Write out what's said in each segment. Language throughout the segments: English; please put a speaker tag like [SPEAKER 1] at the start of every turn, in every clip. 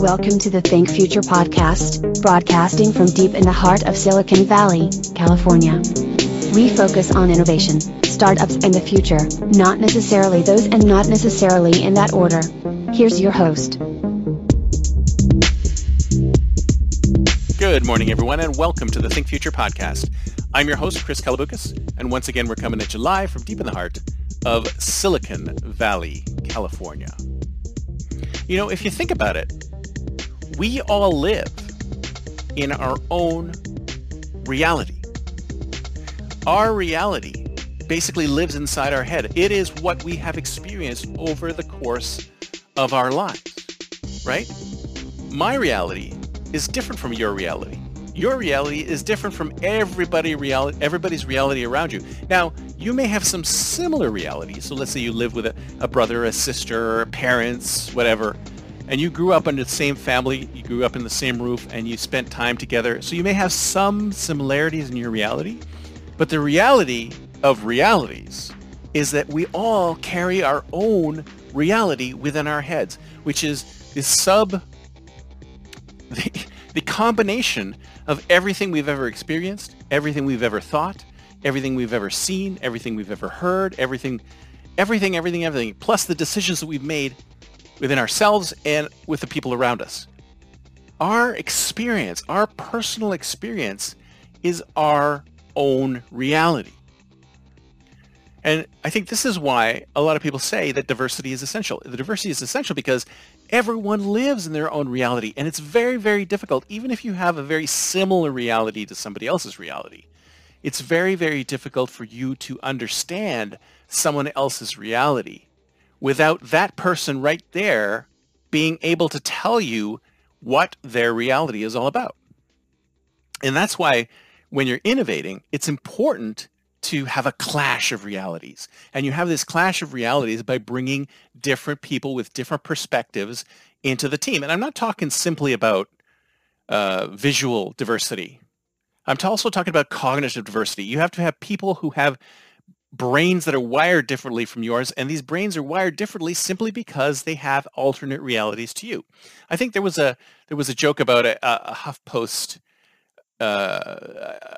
[SPEAKER 1] Welcome to the Think Future podcast, broadcasting from deep in the heart of Silicon Valley, California. We focus on innovation, startups, and the future, not necessarily those and not necessarily in that order. Here's your host.
[SPEAKER 2] Good morning, everyone, and welcome to the Think Future podcast. I'm your host, Chris Kalaboukis, and once again, we're coming at you live from deep in the heart of Silicon Valley, California. You know, if you think about it, we all live in our own reality. Our reality basically lives inside our head. It is what we have experienced over the course of our lives, right? My reality is different from your reality. Your reality is different from everybody reality, everybody's reality around you. Now, you may have some similar realities. So let's say you live with a, a brother, a sister, parents, whatever and you grew up in the same family, you grew up in the same roof, and you spent time together. So you may have some similarities in your reality, but the reality of realities is that we all carry our own reality within our heads, which is the sub, the, the combination of everything we've ever experienced, everything we've ever thought, everything we've ever seen, everything we've ever heard, everything, everything, everything, everything, plus the decisions that we've made within ourselves and with the people around us. Our experience, our personal experience is our own reality. And I think this is why a lot of people say that diversity is essential. The diversity is essential because everyone lives in their own reality. And it's very, very difficult, even if you have a very similar reality to somebody else's reality. It's very, very difficult for you to understand someone else's reality without that person right there being able to tell you what their reality is all about. And that's why when you're innovating, it's important to have a clash of realities. And you have this clash of realities by bringing different people with different perspectives into the team. And I'm not talking simply about uh, visual diversity. I'm also talking about cognitive diversity. You have to have people who have brains that are wired differently from yours, and these brains are wired differently simply because they have alternate realities to you. I think there was a there was a joke about a, a HuffPost. Uh,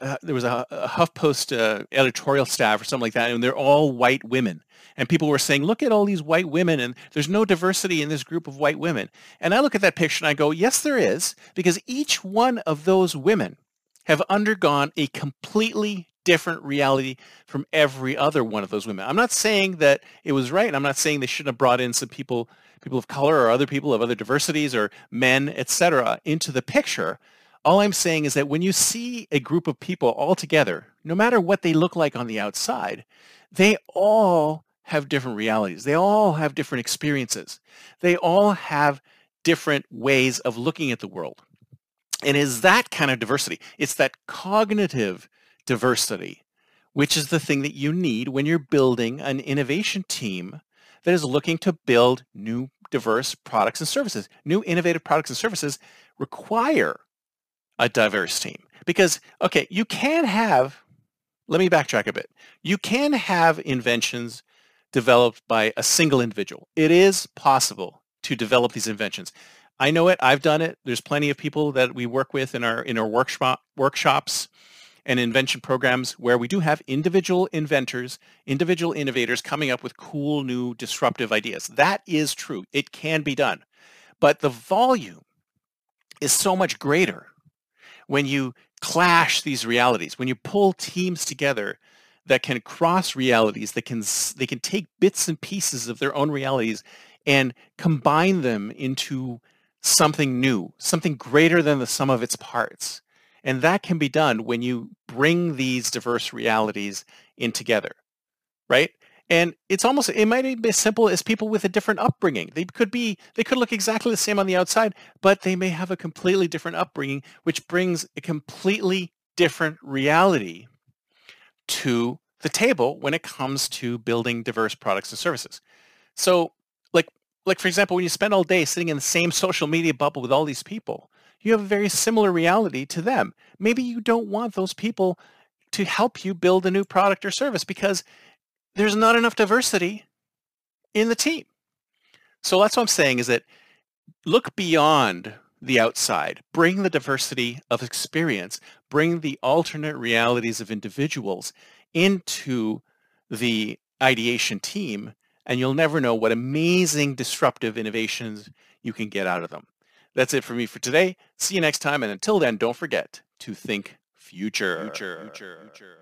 [SPEAKER 2] uh, there was a, a HuffPost uh, editorial staff or something like that, and they're all white women. And people were saying, "Look at all these white women, and there's no diversity in this group of white women." And I look at that picture and I go, "Yes, there is, because each one of those women have undergone a completely different reality from every other one of those women. I'm not saying that it was right. I'm not saying they shouldn't have brought in some people, people of color or other people of other diversities or men, etc., into the picture. All I'm saying is that when you see a group of people all together, no matter what they look like on the outside, they all have different realities. They all have different experiences. They all have different ways of looking at the world. And is that kind of diversity. It's that cognitive diversity, which is the thing that you need when you're building an innovation team that is looking to build new diverse products and services. New innovative products and services require a diverse team because, okay, you can have, let me backtrack a bit. You can have inventions developed by a single individual. It is possible to develop these inventions. I know it. I've done it. There's plenty of people that we work with in our in our workshop workshops and invention programs where we do have individual inventors, individual innovators coming up with cool, new, disruptive ideas. That is true. It can be done. But the volume is so much greater when you clash these realities, when you pull teams together that can cross realities, that can, they can take bits and pieces of their own realities and combine them into something new, something greater than the sum of its parts. And that can be done when you bring these diverse realities in together, right? And it's almost it might be as simple as people with a different upbringing. They could be they could look exactly the same on the outside, but they may have a completely different upbringing, which brings a completely different reality to the table when it comes to building diverse products and services. So like like for example, when you spend all day sitting in the same social media bubble with all these people, you have a very similar reality to them. Maybe you don't want those people to help you build a new product or service because there's not enough diversity in the team. So that's what I'm saying is that look beyond the outside, bring the diversity of experience, bring the alternate realities of individuals into the ideation team, and you'll never know what amazing disruptive innovations you can get out of them. That's it for me for today. See you next time, and until then, don't forget to think future. future. future. future.